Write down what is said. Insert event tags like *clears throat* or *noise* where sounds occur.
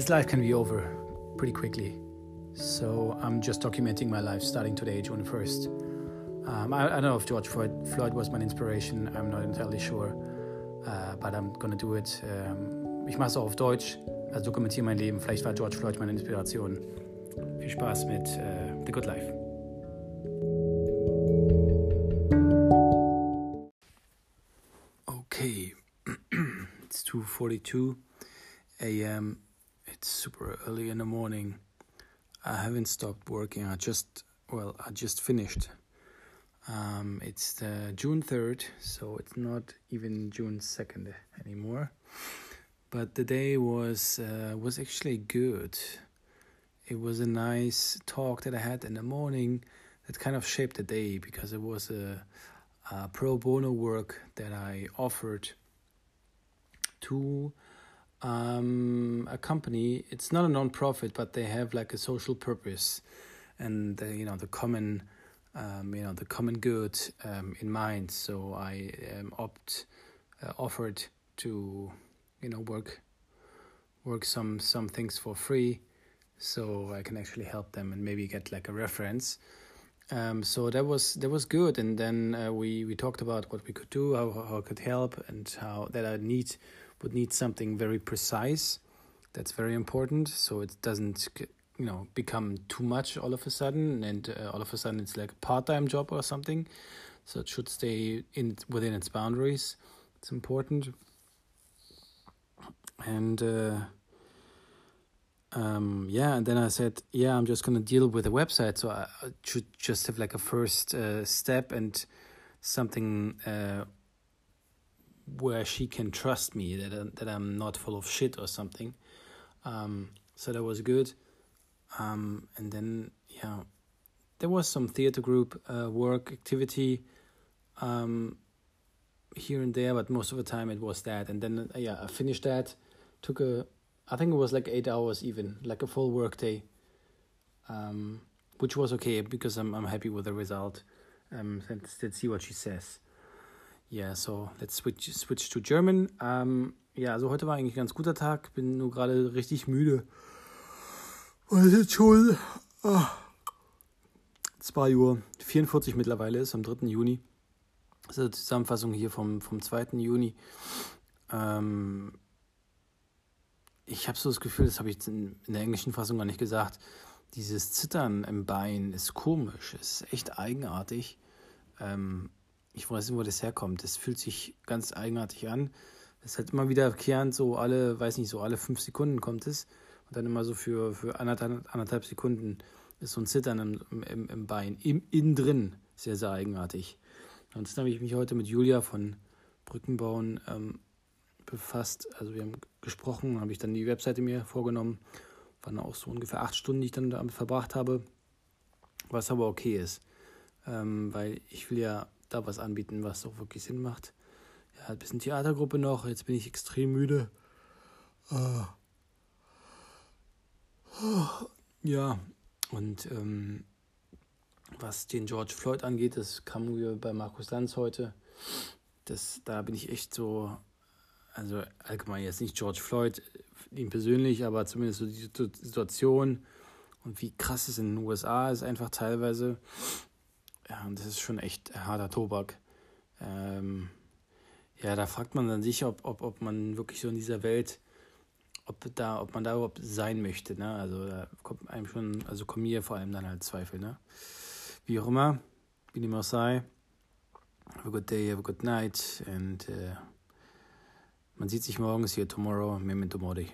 this life can be over pretty quickly. So I'm just documenting my life starting today, June 1st. Um, I, I, don't know if George Floyd, Floyd, was my inspiration, I'm not entirely sure, uh, but I'm gonna do it. Um, ich mache es auch auf Deutsch, also dokumentiere mein Leben. Vielleicht war George Floyd meine Inspiration. Viel Spaß mit uh, The Good Life. Okay, *clears throat* it's 2:42 a.m. It's super early in the morning. I haven't stopped working. I just well, I just finished. Um, it's the June 3rd, so it's not even June 2nd anymore. But the day was uh, was actually good. It was a nice talk that I had in the morning that kind of shaped the day because it was a, a pro bono work that I offered to um, a company. It's not a non-profit, but they have like a social purpose, and the, you know the common, um, you know the common good um, in mind. So I um, opt uh, offered to, you know, work work some some things for free, so I can actually help them and maybe get like a reference. Um, so that was that was good, and then uh, we we talked about what we could do, how how I could help, and how that I need would need something very precise. That's very important, so it doesn't you know become too much all of a sudden, and uh, all of a sudden it's like a part time job or something. So it should stay in within its boundaries. It's important, and. Uh, um, yeah, and then I said, yeah, I'm just gonna deal with the website, so I should just have like a first uh, step and something uh, where she can trust me that uh, that I'm not full of shit or something. Um, so that was good. Um, and then yeah, there was some theater group uh, work activity um, here and there, but most of the time it was that. And then uh, yeah, I finished that. Took a, I think it was like eight hours even, like a full work day. Um, which was okay because I'm I'm happy with the result. Um, let's, let's see what she says. Yeah, so let's switch, switch to German. Ähm, ja, also heute war eigentlich ein ganz guter Tag. Bin nur gerade richtig müde. Und es ist schon ah, 2 Uhr 44 mittlerweile ist, am 3. Juni. Das ist die Zusammenfassung hier vom, vom 2. Juni. Ähm, ich habe so das Gefühl, das habe ich in, der englischen Fassung gar nicht gesagt, dieses Zittern im Bein ist komisch. Es ist echt eigenartig. Ähm, ich weiß nicht, wo das herkommt. Das fühlt sich ganz eigenartig an. Es ist halt immer wiederkehrend, so alle, weiß nicht, so alle fünf Sekunden kommt es. Und dann immer so für, für anderthalb, anderthalb Sekunden ist so ein Zittern im, im, im Bein, im, innen drin. Sehr, sehr eigenartig. Ansonsten habe ich mich heute mit Julia von Brückenbauen ähm, befasst. Also wir haben gesprochen, habe ich dann die Webseite mir vorgenommen. Waren auch so ungefähr acht Stunden, die ich dann damit verbracht habe. Was aber okay ist. Ähm, weil ich will ja da was anbieten, was auch wirklich Sinn macht. Ja, ein bisschen Theatergruppe noch, jetzt bin ich extrem müde. Uh. Ja, und ähm, was den George Floyd angeht, das kam wir bei Markus Lanz heute. Das, da bin ich echt so, also allgemein jetzt nicht George Floyd, ihn persönlich, aber zumindest so die Situation und wie krass es in den USA ist, einfach teilweise. Ja, und das ist schon echt harter Tobak. Ähm, ja, da fragt man dann sich, ob, ob, ob man wirklich so in dieser Welt, ob da, ob man da überhaupt sein möchte, ne? Also da kommt einem schon, also kommen mir vor allem dann halt Zweifel, ne? Wie auch immer, wie dem auch sei. Have a good day, have a good night and uh, man sieht sich morgens hier tomorrow, Memento Mori.